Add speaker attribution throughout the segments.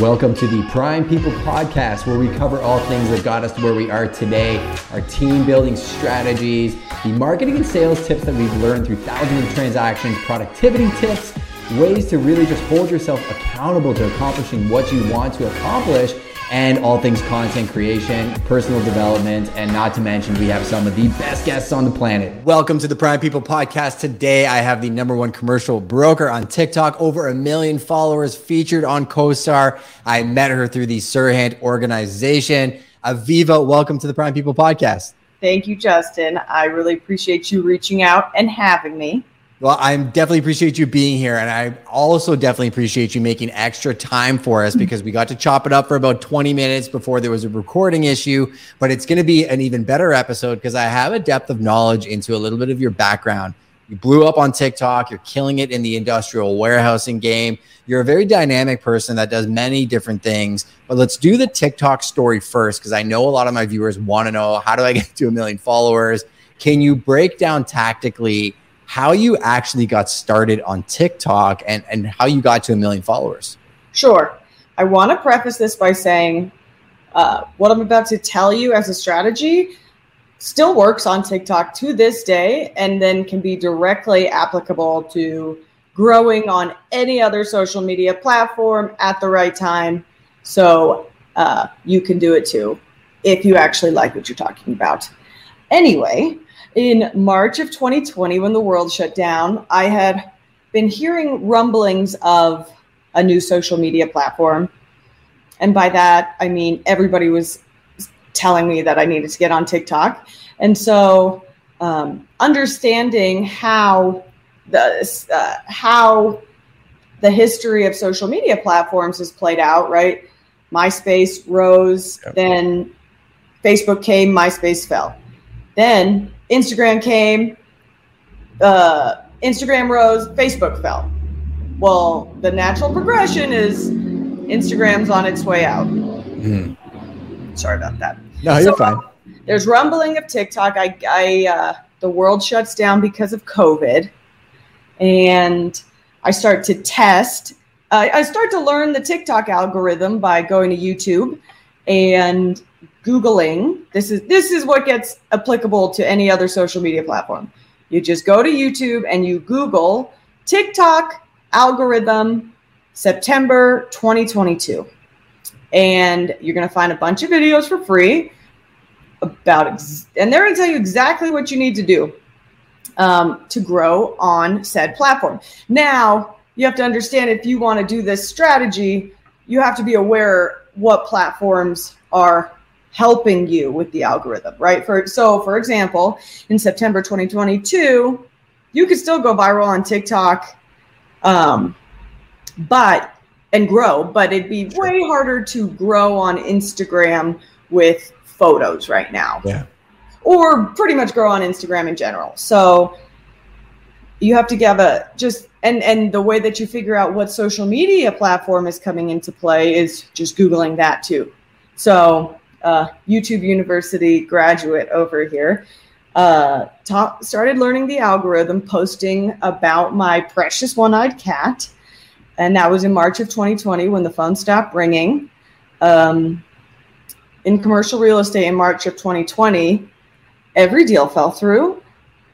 Speaker 1: Welcome to the Prime People Podcast, where we cover all things that got us to where we are today, our team building strategies, the marketing and sales tips that we've learned through thousands of transactions, productivity tips, ways to really just hold yourself accountable to accomplishing what you want to accomplish and all things content creation, personal development, and not to mention, we have some of the best guests on the planet. Welcome to the Prime People Podcast. Today, I have the number one commercial broker on TikTok, over a million followers, featured on CoStar. I met her through the Serhant organization. Aviva, welcome to the Prime People Podcast.
Speaker 2: Thank you, Justin. I really appreciate you reaching out and having me.
Speaker 1: Well, I definitely appreciate you being here. And I also definitely appreciate you making extra time for us mm-hmm. because we got to chop it up for about 20 minutes before there was a recording issue. But it's going to be an even better episode because I have a depth of knowledge into a little bit of your background. You blew up on TikTok, you're killing it in the industrial warehousing game. You're a very dynamic person that does many different things. But let's do the TikTok story first because I know a lot of my viewers want to know how do I get to a million followers? Can you break down tactically? How you actually got started on TikTok and, and how you got to a million followers.
Speaker 2: Sure. I want to preface this by saying uh, what I'm about to tell you as a strategy still works on TikTok to this day and then can be directly applicable to growing on any other social media platform at the right time. So uh, you can do it too if you actually like what you're talking about. Anyway, in March of 2020, when the world shut down, I had been hearing rumblings of a new social media platform. And by that, I mean everybody was telling me that I needed to get on TikTok. And so, um, understanding how the uh, how the history of social media platforms has played out, right? MySpace rose, yep. then Facebook came, MySpace fell. Then Instagram came, uh, Instagram rose, Facebook fell. Well, the natural progression is Instagram's on its way out. Mm. Sorry about that.
Speaker 1: No, you're so, fine.
Speaker 2: There's rumbling of TikTok. I, I, uh, the world shuts down because of COVID, and I start to test. Uh, I start to learn the TikTok algorithm by going to YouTube and Googling. This is this is what gets applicable to any other social media platform. You just go to YouTube and you Google TikTok algorithm September 2022. And you're going to find a bunch of videos for free about, ex- and they're going to tell you exactly what you need to do um, to grow on said platform. Now, you have to understand if you want to do this strategy, you have to be aware what platforms are helping you with the algorithm, right? For so, for example, in September 2022, you could still go viral on TikTok, um, but and grow, but it'd be way harder to grow on Instagram with photos right now.
Speaker 1: Yeah.
Speaker 2: Or pretty much grow on Instagram in general. So you have to give a just and and the way that you figure out what social media platform is coming into play is just googling that too. So uh, YouTube University graduate over here, uh, taught, started learning the algorithm, posting about my precious one eyed cat. And that was in March of 2020 when the phone stopped ringing. Um, in commercial real estate in March of 2020, every deal fell through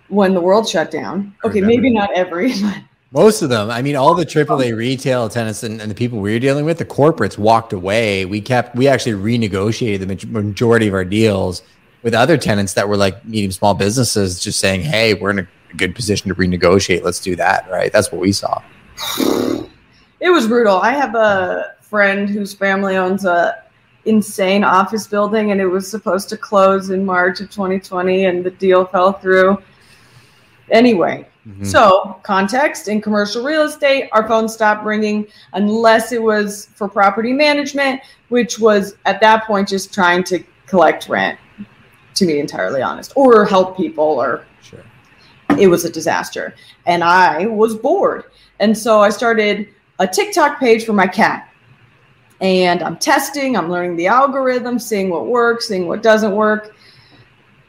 Speaker 2: when the world shut down. Okay, maybe not every, but
Speaker 1: most of them. I mean, all the AAA retail tenants and, and, the people we were dealing with, the corporates walked away. We kept, we actually renegotiated the majority of our deals with other tenants that were like medium small businesses, just saying, "Hey, we're in a good position to renegotiate. Let's do that." Right? That's what we saw.
Speaker 2: It was brutal. I have a friend whose family owns a insane office building, and it was supposed to close in March of 2020, and the deal fell through. Anyway, Mm-hmm. So, context in commercial real estate, our phone stopped ringing unless it was for property management, which was at that point just trying to collect rent, to be entirely honest, or help people, or sure. it was a disaster. And I was bored. And so I started a TikTok page for my cat. And I'm testing, I'm learning the algorithm, seeing what works, seeing what doesn't work,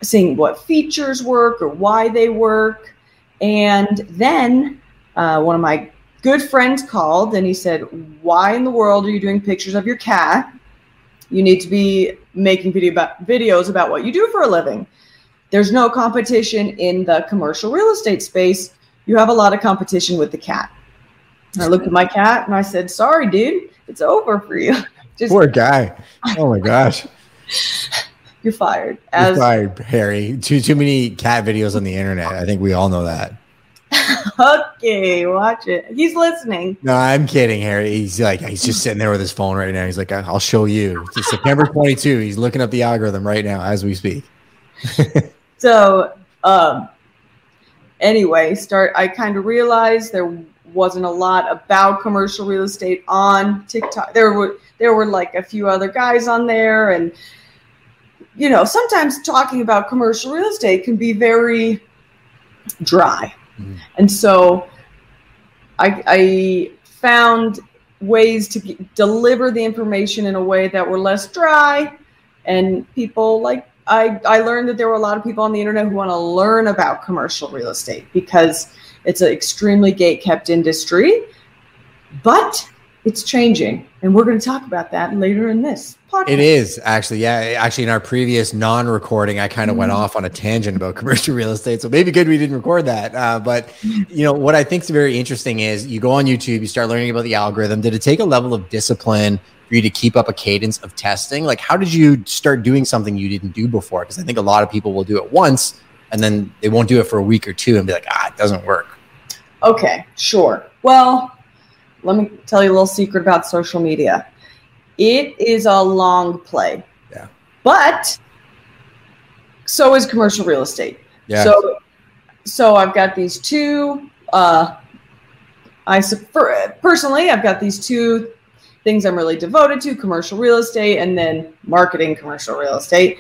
Speaker 2: seeing what features work or why they work and then uh, one of my good friends called and he said, Why in the world are you doing pictures of your cat? You need to be making video about, videos about what you do for a living. There's no competition in the commercial real estate space. You have a lot of competition with the cat. And I looked at my cat and I said, Sorry, dude, it's over for you.
Speaker 1: Just, Poor guy. Oh my gosh.
Speaker 2: You're fired.
Speaker 1: As, You're fired, Harry. Too too many cat videos on the internet. I think we all know that.
Speaker 2: okay, watch it. He's listening.
Speaker 1: No, I'm kidding, Harry. He's like he's just sitting there with his phone right now. He's like, I'll show you. It's September 22. He's looking up the algorithm right now as we speak.
Speaker 2: so, um, anyway, start. I kind of realized there wasn't a lot about commercial real estate on TikTok. There were there were like a few other guys on there, and you know, sometimes talking about commercial real estate can be very dry. Mm-hmm. And so I, I, found ways to deliver the information in a way that were less dry and people like I, I learned that there were a lot of people on the internet who want to learn about commercial real estate because it's an extremely gate kept industry but it's changing and we're going to talk about that later in this podcast.
Speaker 1: It is actually, yeah. Actually, in our previous non-recording, I kind of mm-hmm. went off on a tangent about commercial real estate. So maybe good we didn't record that. Uh, but you know what I think is very interesting is you go on YouTube, you start learning about the algorithm. Did it take a level of discipline for you to keep up a cadence of testing? Like, how did you start doing something you didn't do before? Because I think a lot of people will do it once and then they won't do it for a week or two and be like, ah, it doesn't work.
Speaker 2: Okay, sure. Well, let me tell you a little secret about social media. It is a long play.
Speaker 1: Yeah.
Speaker 2: But so is commercial real estate.
Speaker 1: Yeah.
Speaker 2: So so I've got these two uh I personally I've got these two things I'm really devoted to, commercial real estate and then marketing commercial real estate.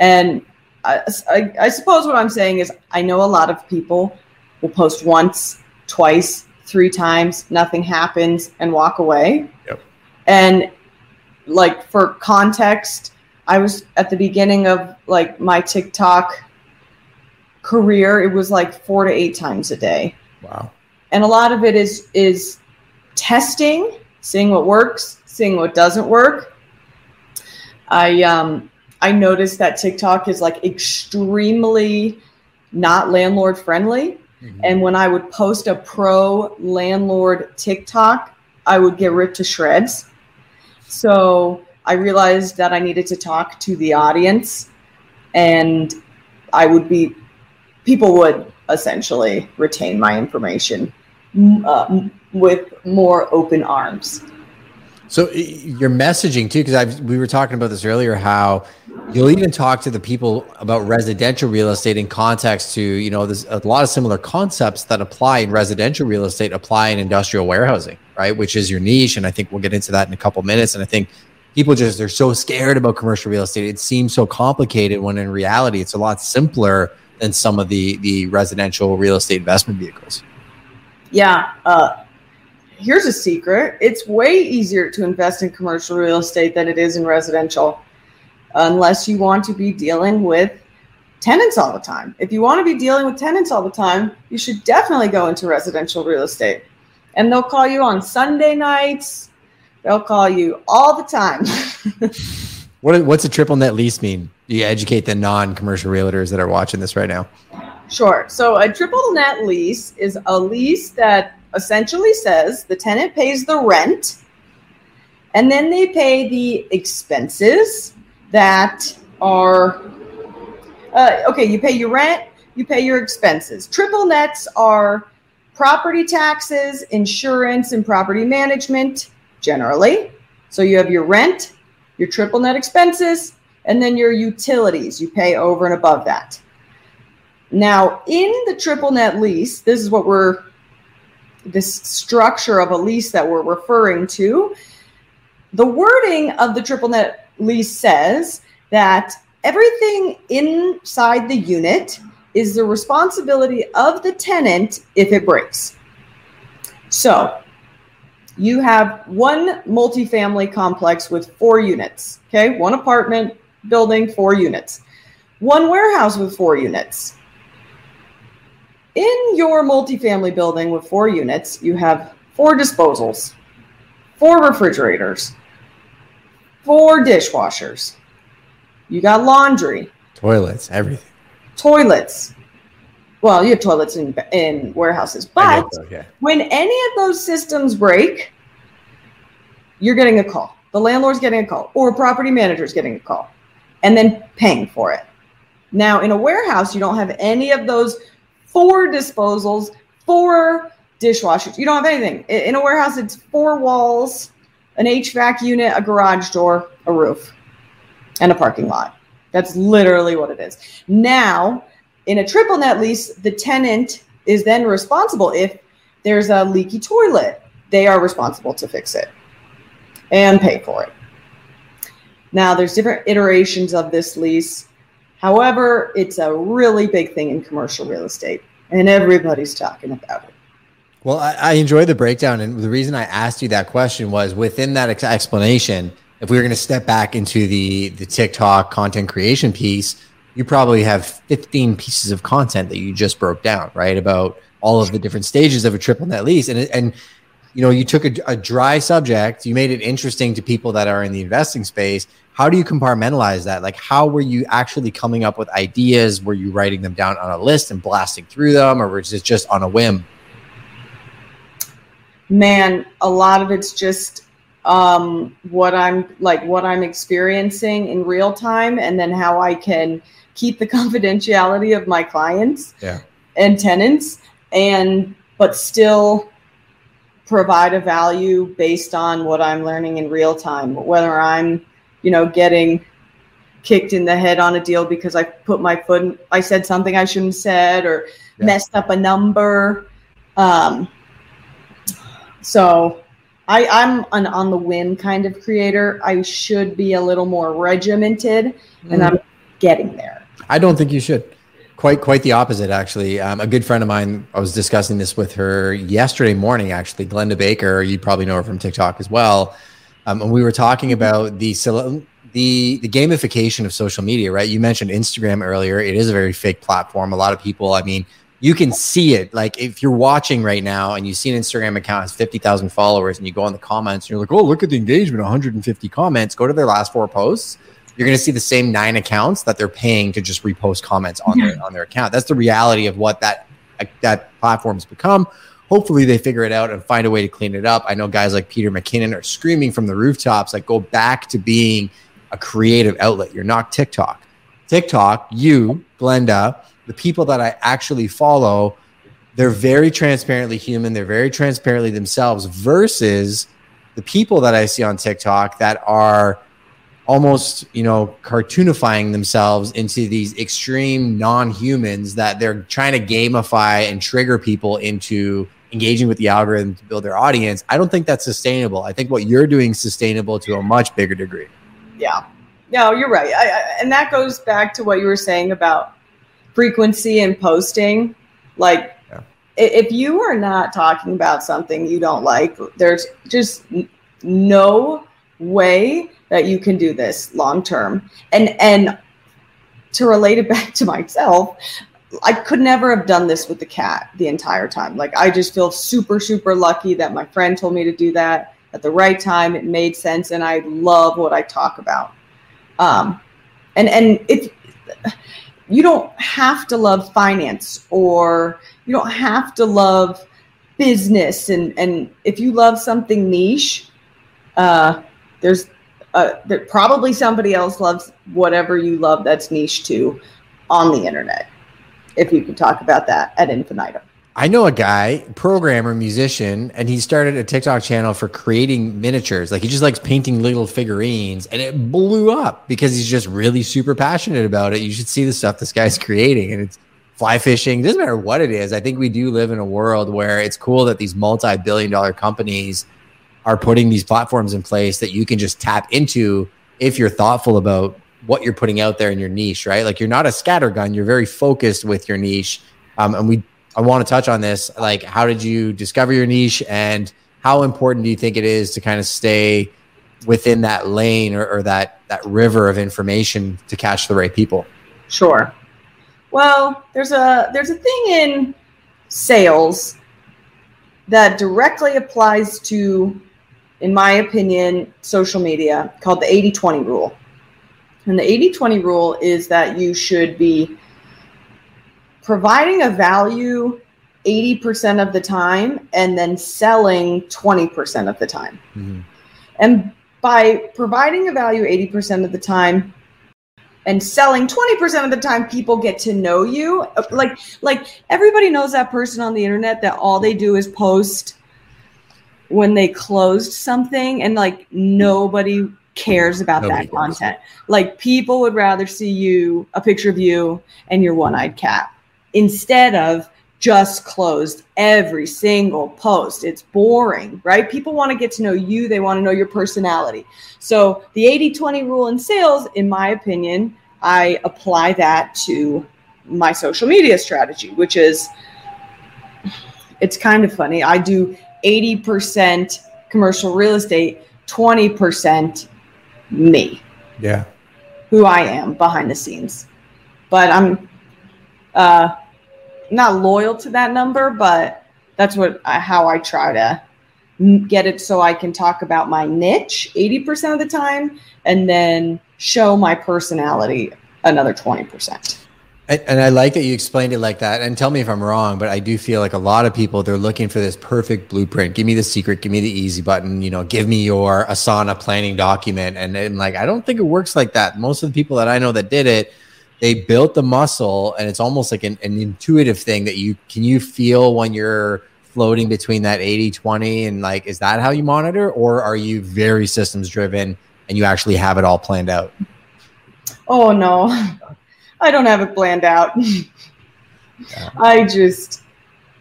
Speaker 2: And I, I, I suppose what I'm saying is I know a lot of people will post once, twice, three times, nothing happens, and walk away.
Speaker 1: Yep.
Speaker 2: And like for context, I was at the beginning of like my TikTok career, it was like four to eight times a day.
Speaker 1: Wow.
Speaker 2: And a lot of it is is testing, seeing what works, seeing what doesn't work. I um I noticed that TikTok is like extremely not landlord friendly. Mm-hmm. And when I would post a pro landlord TikTok, I would get ripped to shreds. So I realized that I needed to talk to the audience and I would be, people would essentially retain my information uh, with more open arms.
Speaker 1: So your messaging too, because we were talking about this earlier, how you'll even talk to the people about residential real estate in context to you know there's a lot of similar concepts that apply in residential real estate apply in industrial warehousing, right? Which is your niche, and I think we'll get into that in a couple minutes. And I think people just they're so scared about commercial real estate. It seems so complicated when in reality it's a lot simpler than some of the the residential real estate investment vehicles.
Speaker 2: Yeah, uh, here's a secret. It's way easier to invest in commercial real estate than it is in residential unless you want to be dealing with tenants all the time. If you want to be dealing with tenants all the time you should definitely go into residential real estate. And they'll call you on sunday nights. They'll call you all the time.
Speaker 1: What, what's a triple net lease mean? Do you educate the non-commercial realtors that are watching this right now?
Speaker 2: Sure. So a triple net lease is a lease that essentially says the tenant pays the rent and then they pay the expenses that are uh, okay you pay your rent you pay your expenses. Triple nets are property taxes insurance and property management generally. So you have your rent your triple net expenses and then your utilities. You pay over and above that. Now in the triple net lease this is what we're this structure of a lease that we're referring to, the wording of the triple net lease says that everything inside the unit is the responsibility of the tenant if it breaks. So you have one multifamily complex with four units, okay? One apartment building, four units. One warehouse with four units in your multifamily building with four units, you have four disposals, four refrigerators, four dishwashers. You got laundry,
Speaker 1: Toilets, everything.
Speaker 2: toilets. Well, you have toilets in in warehouses, but
Speaker 1: guess so, yeah.
Speaker 2: when any of those systems break, you're getting a call. The landlord's getting a call, or a property manager's getting a call, and then paying for it. Now, in a warehouse, you don't have any of those four disposals, four dishwashers. You don't have anything. In a warehouse, it's four walls, an HVAC unit, a garage door, a roof, and a parking lot. That's literally what it is. Now, in a triple net lease, the tenant is then responsible if there's a leaky toilet. They are responsible to fix it and pay for it. Now, there's different iterations of this lease. However, it's a really big thing in commercial real estate, and everybody's talking about it.
Speaker 1: Well, I, I enjoy the breakdown, and the reason I asked you that question was within that ex- explanation. If we were going to step back into the the TikTok content creation piece, you probably have 15 pieces of content that you just broke down, right? About all of the different stages of a triple net lease, and and you know you took a, a dry subject, you made it interesting to people that are in the investing space. How do you compartmentalize that? Like, how were you actually coming up with ideas? Were you writing them down on a list and blasting through them, or was it just on a whim?
Speaker 2: man a lot of it's just um what i'm like what i'm experiencing in real time and then how i can keep the confidentiality of my clients
Speaker 1: Yeah.
Speaker 2: and tenants and but still provide a value based on what i'm learning in real time whether i'm you know getting kicked in the head on a deal because i put my foot in, i said something i shouldn't have said or
Speaker 1: Yeah.
Speaker 2: messed up a number um so I, I'm an on the whim kind of creator. I should be a little more regimented, and I'm getting there.
Speaker 1: I don't think you should. Quite, quite the opposite, actually. Um, a good friend of mine, I was discussing this with her yesterday morning, actually. Glennda Baker, you probably know her from TikTok as well. Um, and we were talking about the the the gamification of social media, right? You mentioned Instagram earlier. It is a very fake platform. A lot of people, I mean, you can see it. Like if you're watching right now and you see an Instagram account has 50,000 followers and you go in the comments and you're like, oh, look at the engagement, 150 comments. Go to their last four posts you're going to see the same nine accounts that they're paying to just repost comments on their on their account. That's the reality of what that uh, that platform's become. Hopefully, they figure it out and find a way to clean it up. I know guys like Peter McKinnon are screaming from the rooftops, like go back to being a creative outlet. You're not TikTok. TikTok, you, Glennda, the people that I actually follow, they're very transparently human. They're very transparently themselves. Versus the people that I see on TikTok that are almost you know cartoonifying themselves into these extreme non-humans that they're trying to gamify and trigger people into engaging with the algorithm to build their audience. I don't think that's sustainable. I think what you're doing is sustainable to a much bigger degree.
Speaker 2: Yeah, no, you're right, I, I, and that goes back to what you were saying about frequency and posting. Like,
Speaker 1: Yeah.
Speaker 2: if you are not talking about something you don't like, there's just no way that you can do this long term. And and to relate it back to myself, I could never have done this with the cat the entire time. Like I just feel super super lucky that my friend told me to do that at the right time. It made sense, and I love what I talk about. Um, and and if you don't have to love finance or you don't have to love business, and and if you love something niche, uh, there's uh, probably somebody else loves whatever you love that's niche too on the internet. If you could talk about that at infinitum.
Speaker 1: i know a guy programmer musician and he started a tiktok channel for creating miniatures like he just likes painting little figurines and it blew up because he's just really super passionate about it you should see the stuff this guy's creating and it's fly fishing doesn't matter what it is i think we do live in a world where it's cool that these multi-billion dollar companies are putting these platforms in place that you can just tap into if you're thoughtful about what you're putting out there in your niche, right? Like you're not a scattergun, you're very focused with your niche. Um, and we, I want to touch on this. Like, how did you discover your niche and how important do you think it is to kind of stay within that lane or, or that, that river of information to catch the right people?
Speaker 2: Sure. Well, there's a there's a thing in sales that directly applies to, in my opinion, social media called the 80 20 rule. And the 80 20 rule is that you should be providing a value 80% of the time and then selling 20% of the time. Mm-hmm. And by providing a value 80% of the time, and selling 20% of the time people get to know you like like everybody knows that person on the internet that all they do is post when they closed something and like nobody cares about nobody that cares. content like people would rather see you a picture of you and your one-eyed cat instead of just closed every single post. It's boring, right? People want to get to know you, they want to know your personality. So, the 80 20 rule in sales, in my opinion, I apply that to my social media strategy, which is it's kind of funny. I do 80% commercial real estate, 20% me.
Speaker 1: Yeah.
Speaker 2: Who I am behind the scenes. But I'm uh not loyal to that number, but that's what how I try to get it so I can talk about my niche 80% of the time and then show my personality another 20%.
Speaker 1: And, I like that you explained it like that. And tell me if I'm wrong, but I do feel like a lot of people they're looking for this perfect blueprint. Give me the secret, give me the easy button. You know, give me your Asana planning document. And, and like I don't think it works like that. Most of the people that I know that did it, they built the muscle and it's almost like an, an intuitive thing that you can you feel when you're floating between that 80 20 and like is that how you monitor or are you very systems driven and you actually have it all planned out
Speaker 2: oh no i don't have it planned out yeah. i just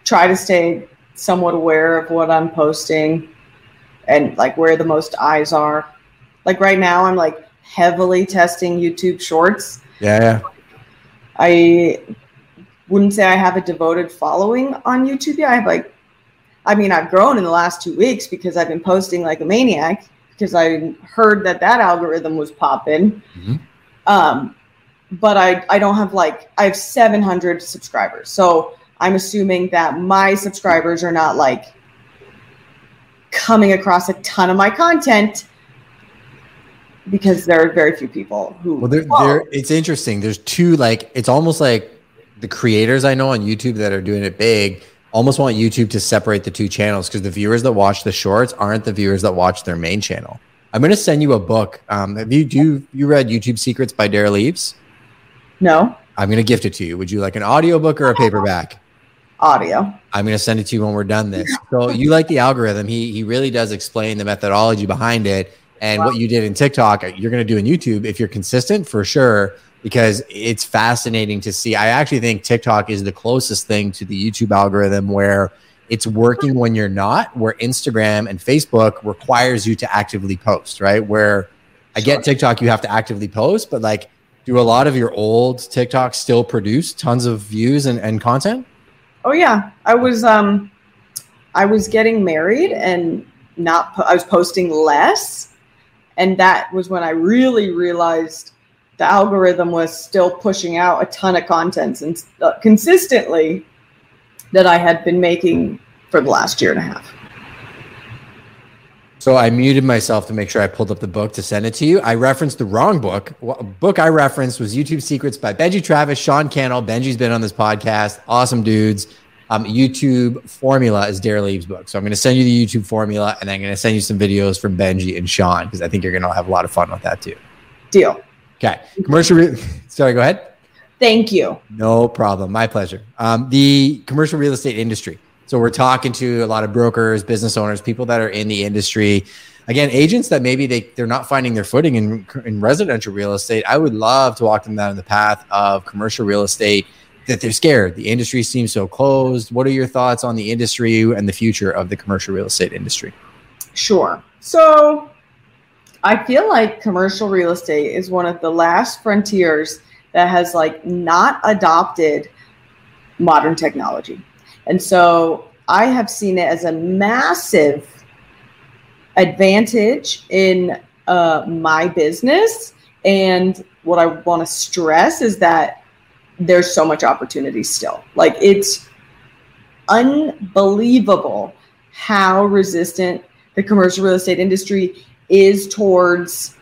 Speaker 2: try to stay somewhat aware of what i'm posting and like where the most eyes are like right now i'm like heavily testing youtube shorts
Speaker 1: yeah, yeah.
Speaker 2: I wouldn't say I have a devoted following on YouTube yet. I have like, I mean, I've grown in the last two weeks because I've been posting like a maniac because I heard that that algorithm was popping. Mm-hmm. Um, but I, I don't have like, I have 700 subscribers. So I'm assuming that my subscribers are not like coming across a ton of my content because there are very few people who.
Speaker 1: Well, there, there, it's interesting. There's two like it's almost like the creators I know on YouTube that are doing it big almost want YouTube to separate the two channels because the viewers that watch the shorts aren't the viewers that watch their main channel. I'm going to send you a book. Um, have you do you read YouTube Secrets by Derral Eves?
Speaker 2: No.
Speaker 1: I'm going to gift it to you. Would you like an audio book or a paperback?
Speaker 2: Audio.
Speaker 1: I'm going to send it to you when we're done this. So you like the algorithm? He he really does explain the methodology behind it and wow. what you did in TikTok, uh, you're going to do in YouTube if you're consistent for sure, because it's fascinating to see. I actually think TikTok is the closest thing to the YouTube algorithm where it's working when you're not, where Instagram and Facebook requires you to actively post, right? Where I get TikTok, you have to actively post, but like, do a lot of your old TikToks still produce tons of views and, and content?
Speaker 2: Oh yeah. I was um I was getting married and not po- I was posting less and that was when I really realized the algorithm was still pushing out a ton of contents and uh, consistently that I had been making for the last year and a half.
Speaker 1: So I muted myself to make sure I pulled up the book to send it to you. I referenced the wrong book. What book I referenced was YouTube Secrets by Benji Travis, Sean Cannell. Benji's been on this podcast. Awesome dudes um, YouTube formula is Derral Eves' book. So I'm going to send you the YouTube formula and I'm going to send you some videos from Benji and Sean because I think you're going to have a lot of fun with that too.
Speaker 2: Deal.
Speaker 1: Okay. Commercial. Re- Sorry, go ahead.
Speaker 2: Thank you.
Speaker 1: No problem. My pleasure. Um, the commercial real estate industry. So we're talking to a lot of brokers, business owners, people that are in the industry. Again, agents that maybe they, they're not finding their footing in, in residential real estate. I would love to walk them down the path of commercial real estate that they're scared. The industry seems so closed. What are your thoughts on the industry and the future of the commercial real estate industry?
Speaker 2: Sure. So I feel like commercial real estate is one of the last frontiers that has like not adopted modern technology. And so I have seen it as a massive advantage in uh, my business. And what I want to stress is that there's so much opportunity still. Like it's unbelievable how resistant the commercial real estate industry is towards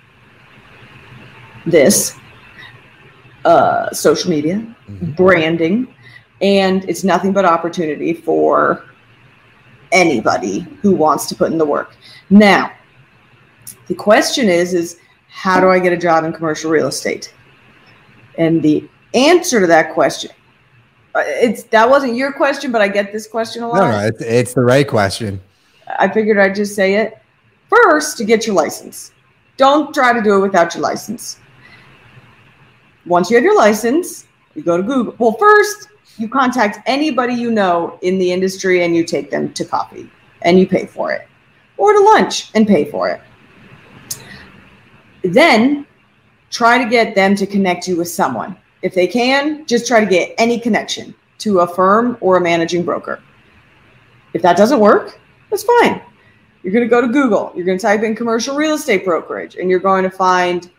Speaker 2: this uh, social media, mm-hmm. branding, and it's nothing but opportunity for anybody who wants to put in the work. Now, the question is is how do I get a job in commercial real estate? And the answer to that question uh, it's that wasn't your question, but I get this question a lot.
Speaker 1: No, no, it's, it's the right question.
Speaker 2: I figured I'd just say it first to get your license. Don't try to do it without your license. Once you have your license, you go to Google. Well, first, you contact anybody you know in the industry and you take them to coffee and you pay for it, or to lunch and pay for it. Then try to get them to connect you with someone. If they can, just try to get any connection to a firm or a managing broker. If that doesn't work, that's fine. You're going to go to Google, you're going to type in commercial real estate brokerage, and you're going to find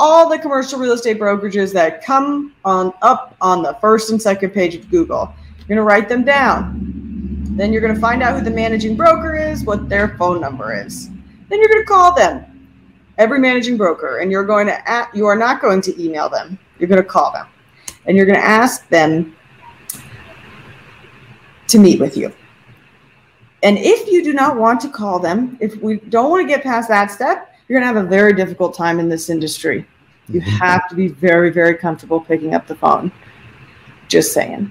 Speaker 2: all the commercial real estate brokerages that come on up on the first and second page of Google. You're going to write them down. Then you're going to find out who the managing broker is, what their phone number is. Then you're going to call them every managing broker and you're going to at, you are not going to email them you're going to call them and you're going to ask them to meet with you and if you do not want to call them if we don't want to get past that step you're going to have a very difficult time in this industry you mm-hmm. have to be very very comfortable picking up the phone just saying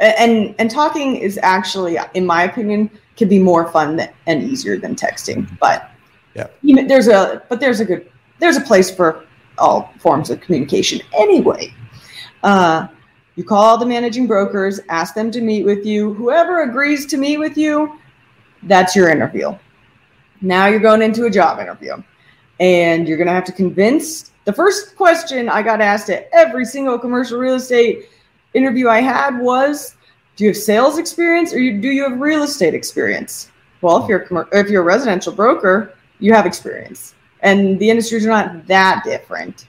Speaker 2: and and talking is actually in my opinion can be more fun and easier than texting but
Speaker 1: yeah.
Speaker 2: There's a but there's a good there's a place for all forms of communication anyway. Uh, you call the managing brokers, ask them to meet with you. Whoever agrees to meet with you, that's your interview. Now you're going into a job interview, and you're going to have to convince. The first question I got asked at every single commercial real estate interview I had was, "Do you have sales experience, or do you have real estate experience?" Well, if you're a, if you're a residential broker, you have experience. And the industries are not that different.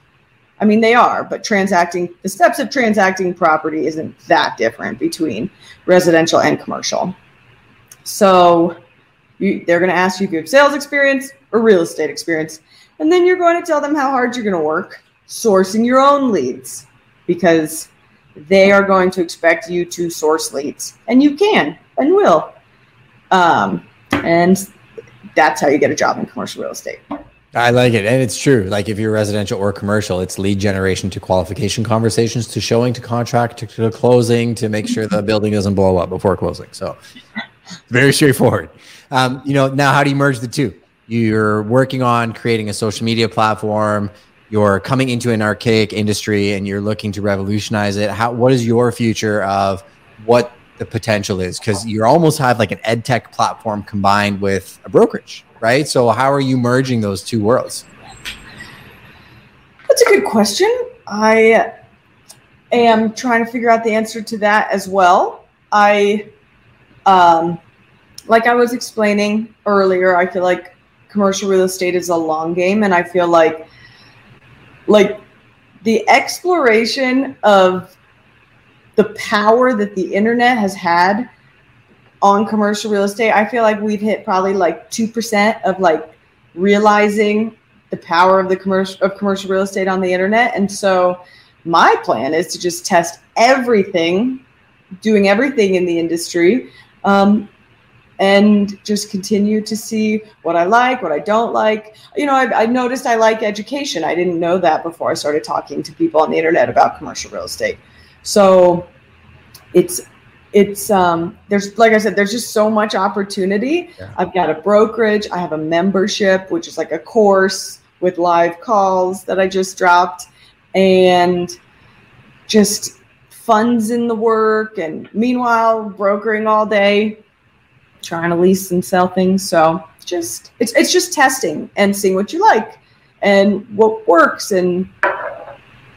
Speaker 2: I mean, they are, but transacting, the steps of transacting property isn't that different between residential and commercial. So you, they're going to ask you if you have sales experience or real estate experience. And then you're going to tell them how hard you're going to work sourcing your own leads because they are going to expect you to source leads. And you can and will. Um, and that's how you get a job in commercial real estate.
Speaker 1: I like it. And it's true. Like if you're residential or commercial, it's lead generation to qualification conversations to showing to contract to, to closing to make sure the building doesn't blow up before closing. So very straightforward. Um, you know, now how do you merge the two? You're working on creating a social media platform. You're coming into an archaic industry and you're looking to revolutionize it. How, what is your future of what the potential is because you almost have like an ed tech platform combined with a brokerage, right? So how are you merging those two worlds?
Speaker 2: That's a good question. I am trying to figure out the answer to that as well. I, um, like I was explaining earlier, I feel like commercial real estate is a long game, and I feel like, like, the exploration of the power that the internet has had on commercial real estate, I feel like we've hit probably like two percent of like realizing the power of the commercial of commercial real estate on the internet. And so my plan is to just test everything, doing everything in the industry, um, and just continue to see what I like, what I don't like. You know, I, I noticed I like education. I didn't know that before I started talking to people on the internet about commercial real estate. So it's it's um there's like I said, there's just so much opportunity. Yeah. I've got a brokerage, I have a membership, which is like a course with live calls that I just dropped, and just funds in the work and meanwhile brokering all day trying to lease and sell things so just it's it's just testing and seeing what you like and what works and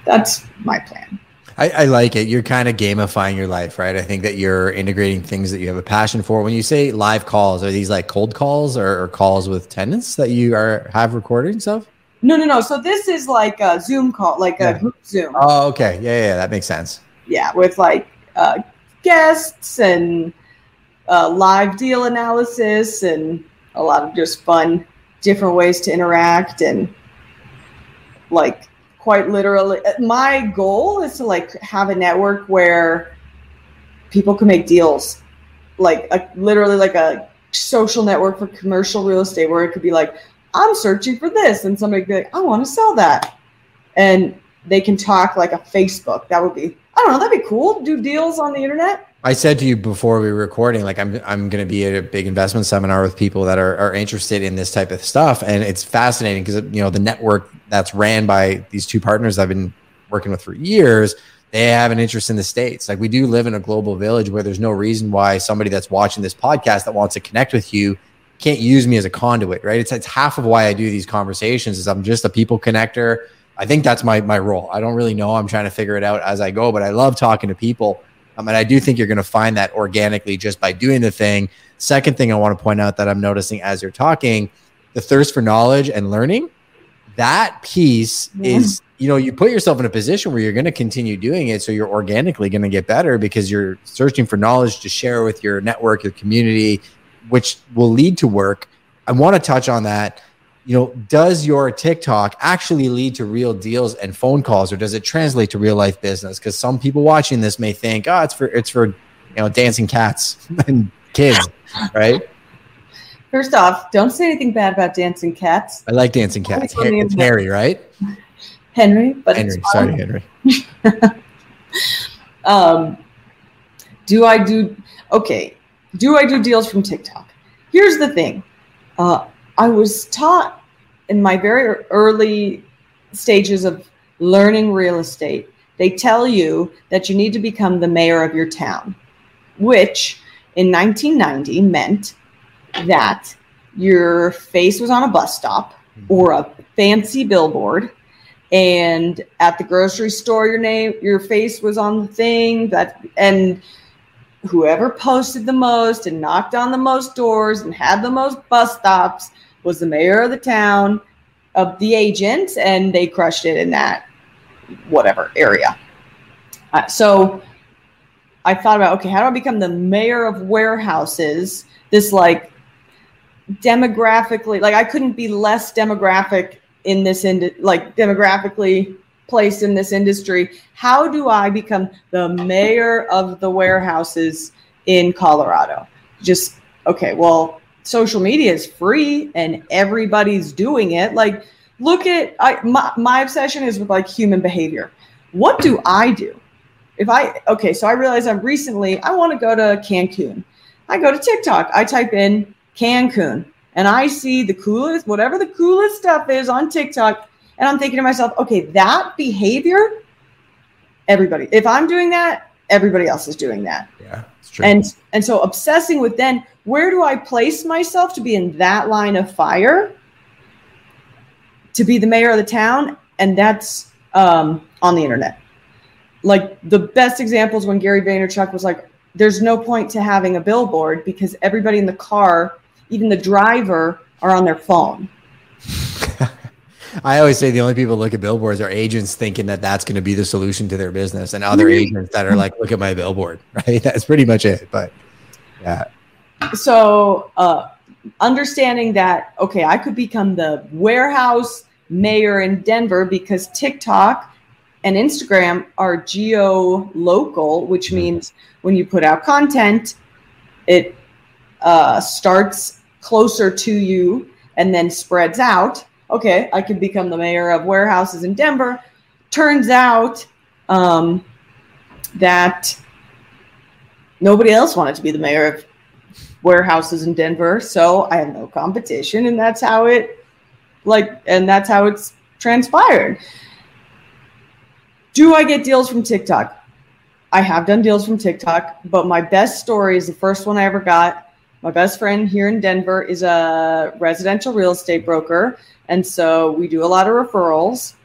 Speaker 2: that's my plan
Speaker 1: I, I, like it. You're kind of gamifying your life, right? I think that you're integrating things that you have a passion for. When you say live calls, are these like cold calls or, or calls with tenants that you are have recordings of?
Speaker 2: No, no, no. So this is like a Zoom call, like yeah. a group Zoom.
Speaker 1: Oh, okay. Yeah, yeah, that makes sense.
Speaker 2: Yeah, with like uh, guests and uh, live deal analysis and a lot of just fun, different ways to interact and like quite literally. My goal is to like have a network where people can make deals, like a, literally like a social network for commercial real estate where it could be like, I'm searching for this, and somebody could be like, I want to sell that, and they can talk like a Facebook. That would be, I don't know, that'd be cool. Do deals on the internet.
Speaker 1: I said to you before we were recording, like I'm I'm going to be at a big investment seminar with people that are, are interested in this type of stuff, and it's fascinating because you know the network that's ran by these two partners I've been working with for years. They have an interest in the states. Like we do live in a global village where there's no reason why somebody that's watching this podcast that wants to connect with you can't use me as a conduit, right? It's it's half of why I do these conversations is I'm just a people connector. I think that's my my role. I don't really know. I'm trying to figure it out as I go, but I love talking to people um, and I do think you're going to find that organically just by doing the thing. Second thing I want to point out that I'm noticing as you're talking, the thirst for knowledge and learning, that piece yeah. is, you know, you put yourself in a position where you're going to continue doing it. So you're organically going to get better because you're searching for knowledge to share with your network, your community, which will lead to work. I want to touch on that you know, does your TikTok actually lead to real deals and phone calls, or does it translate to real life business? Because some people watching this may think, oh, it's for it's for you know dancing cats and kids, right?
Speaker 2: First off, don't say anything bad about dancing cats.
Speaker 1: I like dancing cats. It's Harry, right?
Speaker 2: Henry, but
Speaker 1: Henry. Sorry, Henry.
Speaker 2: um, do I do okay? Do I do deals from TikTok? Here's the thing. Uh, I was taught in my very early stages of learning real estate, they tell you that you need to become the mayor of your town, which in 1990 meant that your face was on a bus stop mm-hmm. or a fancy billboard and at the grocery store your name your face was on the thing that and whoever posted the most and knocked on the most doors and had the most bus stops was the mayor of the town of the agent, and they crushed it in that whatever area. Uh, so I thought about okay, how do I become the mayor of warehouses? This like demographically, like I couldn't be less demographic in this ind- like demographically placed in this industry. How do I become the mayor of the warehouses in Colorado? Just okay, well, social media is free and everybody's doing it. Like, look at I, my, my obsession is with like human behavior. What do I do? If I, okay, so I realized I'm recently, I want to go to Cancun. I go to TikTok, I type in Cancun and I see the coolest, whatever the coolest stuff is on TikTok. And I'm thinking to myself, okay, that behavior, everybody, if I'm doing that, everybody else is doing that.
Speaker 1: Yeah. it's true.
Speaker 2: And and so obsessing with then where do I place myself to be in that line of fire to be the mayor of the town? And that's um, on the internet. Like the best examples when Gary Vaynerchuk was like, there's no point to having a billboard because everybody in the car, even the driver, are on their phone.
Speaker 1: I always say the only people look at billboards are agents thinking that that's going to be the solution to their business, and other agents that are like, "Look at my billboard." Right? That's pretty much it. But yeah.
Speaker 2: So, uh, understanding that, okay, I could become the warehouse mayor in Denver because TikTok and Instagram are geo local, which mm-hmm. means when you put out content, it uh, starts closer to you and then spreads out okay, I could become the mayor of warehouses in Denver. Turns out um, that nobody else wanted to be the mayor of warehouses in Denver, so I have no competition, and that's how it like, and that's how it's transpired. Do I get deals from TikTok? I have done deals from TikTok, but my best story is the first one I ever got. My best friend here in Denver is a residential real estate broker and so we do a lot of referrals.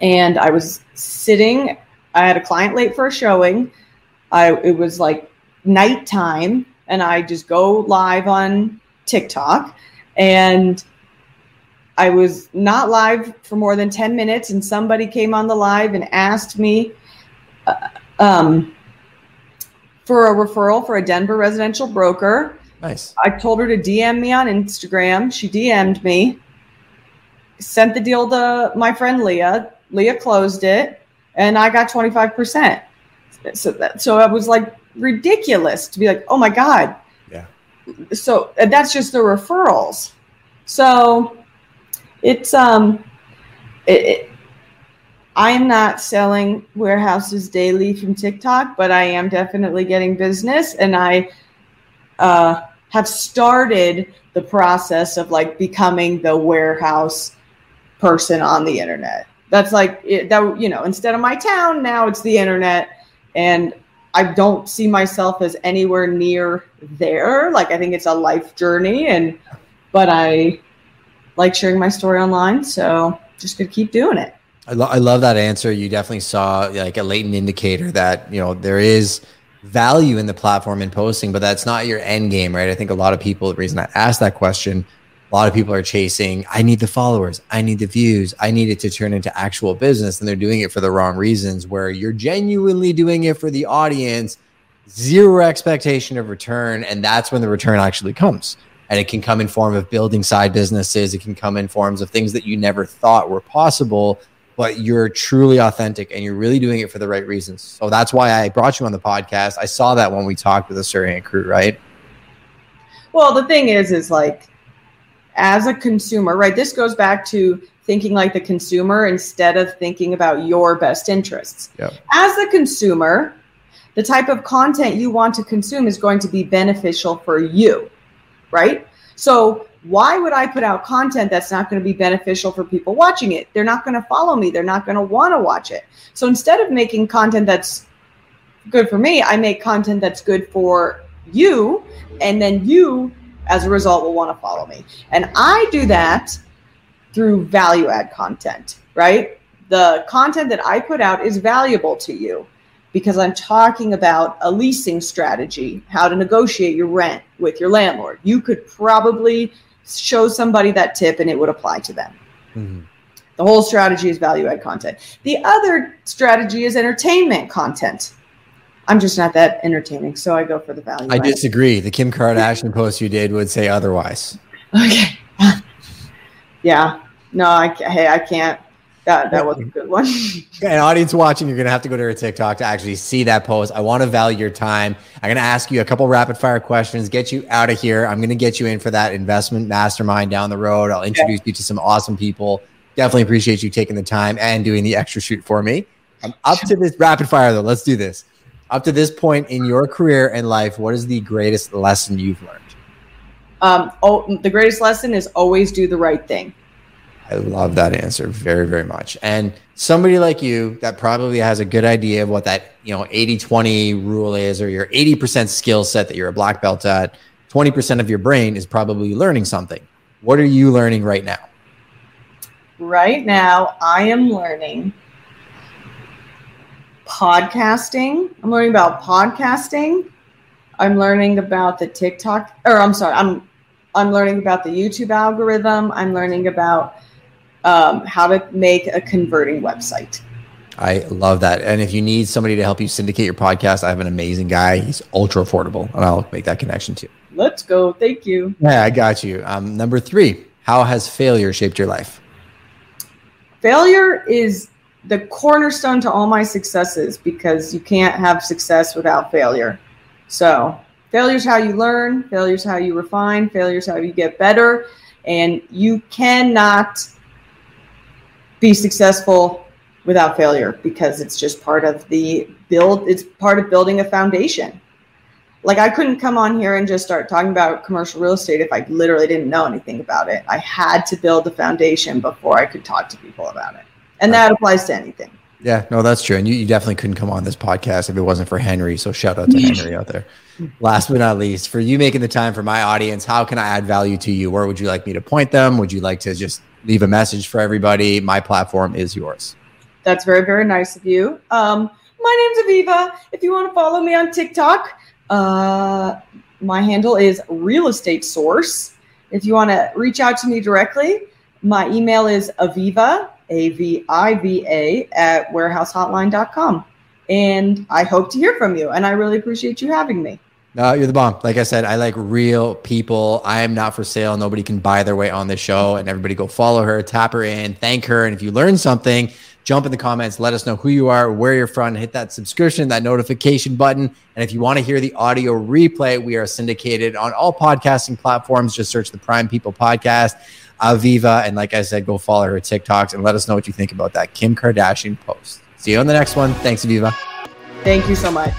Speaker 2: And I was sitting, I had a client late for a showing. I it was like nighttime, and I just go live on TikTok. And I was not live for more than 10 minutes, and somebody came on the live and asked me, uh, um, for a referral for a Denver residential broker.
Speaker 1: Nice.
Speaker 2: I told her to DM me on Instagram. She DM'd me, sent the deal to my friend Leah. Leah closed it, and I got 25%. So that so it was like ridiculous to be like, oh my God.
Speaker 1: Yeah.
Speaker 2: So that's just the referrals. So it's um it, it I am not selling warehouses daily from TikTok, but I am definitely getting business, and I uh, have started the process of like becoming the warehouse person on the internet. That's like it, that you know, instead of my town, now it's the internet, and I don't see myself as anywhere near there. Like I think it's a life journey, and but I like sharing my story online, so just gonna keep doing it.
Speaker 1: I, lo- I love that answer. You definitely saw like a latent indicator that you know there is value in the platform and posting, but that's not your end game, right? I think a lot of people. The reason I asked that question, a lot of people are chasing. I need the followers. I need the views. I need it to turn into actual business, and they're doing it for the wrong reasons. Where you're genuinely doing it for the audience, zero expectation of return, and that's when the return actually comes. And it can come in form of building side businesses. It can come in forms of things that you never thought were possible but you're truly authentic and you're really doing it for the right reasons. So that's why I brought you on the podcast. I saw that when we talked with the Surrey crew, right?
Speaker 2: Well, the thing is, is like as a consumer, right? This goes back to thinking like the consumer instead of thinking about your best interests.
Speaker 1: Yep.
Speaker 2: As a consumer, the type of content you want to consume is going to be beneficial for you, right? So why would I put out content that's not going to be beneficial for people watching it? They're not going to follow me. They're not going to want to watch it. So instead of making content that's good for me, I make content that's good for you. And then you, as a result, will want to follow me. And I do that through value add content, right? The content that I put out is valuable to you because I'm talking about a leasing strategy, how to negotiate your rent with your landlord. You could probably show somebody that tip and it would apply to them. Mm-hmm. The whole strategy is value add content. The other strategy is entertainment content. I'm just not that entertaining, so I go for the value.
Speaker 1: I add. disagree. The Kim Kardashian post you did would say otherwise.
Speaker 2: Okay. yeah. No, I hey, I can't. That that was a good one.
Speaker 1: An audience watching, you're gonna have to go to her TikTok to actually see that post. I want to value your time. I'm gonna ask you a couple rapid fire questions, get you out of here. I'm gonna get you in for that investment mastermind down the road. I'll introduce you to some awesome people. Definitely appreciate you taking the time and doing the extra shoot for me. I'm up to this rapid fire though. Let's do this. Up to this point in your career and life, what is the greatest lesson you've learned?
Speaker 2: Um, oh, the greatest lesson is always do the right thing.
Speaker 1: I love that answer very, very much. And somebody like you that probably has a good idea of what that, you know, 80 20 rule is, or your 80% skill set that you're a black belt at, 20% of your brain is probably learning something. What are you learning right now?
Speaker 2: Right now, I am learning podcasting. I'm learning about podcasting. I'm learning about the TikTok, or I'm sorry, I'm I'm learning about the YouTube algorithm. I'm learning about um, how to make a converting website.
Speaker 1: I love that. And if you need somebody to help you syndicate your podcast, I have an amazing guy. He's ultra affordable, and I'll make that connection too.
Speaker 2: Let's go. Thank you.
Speaker 1: Yeah, I got you. Um, number three, how has failure shaped your life?
Speaker 2: Failure is the cornerstone to all my successes because you can't have success without failure. So, failure is how you learn, failure is how you refine, failure is how you get better. And you cannot be successful without failure because it's just part of the build it's part of building a foundation. Like i couldn't come on here and just start talking about commercial real estate if i literally didn't know anything about it. I had to build a foundation before i could talk to people about it. And that applies to anything.
Speaker 1: Yeah no that's true. And you, you definitely couldn't come on this podcast if it wasn't for henry. So shout out to henry out there. Last but not least for you making the time for my audience how can i add value to you? Where would you like me to point them? Would you like to just leave a message for everybody. My platform is yours.
Speaker 2: That's very, very nice of you. Um, my name's Aviva. If you want to follow me on TikTok, uh, my handle is Real Estate Source. If you want to reach out to me directly, my email is aviva, A V I V A, at warehousehotline.com. And I hope to hear from you. And I really appreciate you having me.
Speaker 1: No, you're the bomb. Like I said, I like real people. I am not for sale. Nobody can buy their way on this show. And everybody go follow her, tap her in, thank her. And if you learn something, jump in the comments, let us know who you are, where you're from, hit that subscription, that notification button. And if you want to hear the audio replay, we are syndicated on all podcasting platforms. Just search the Prime People Podcast, Aviva. And like I said, go follow her TikToks and let us know what you think about that Kim Kardashian post. See you on the next one. Thanks, Aviva.
Speaker 2: Thank you so much.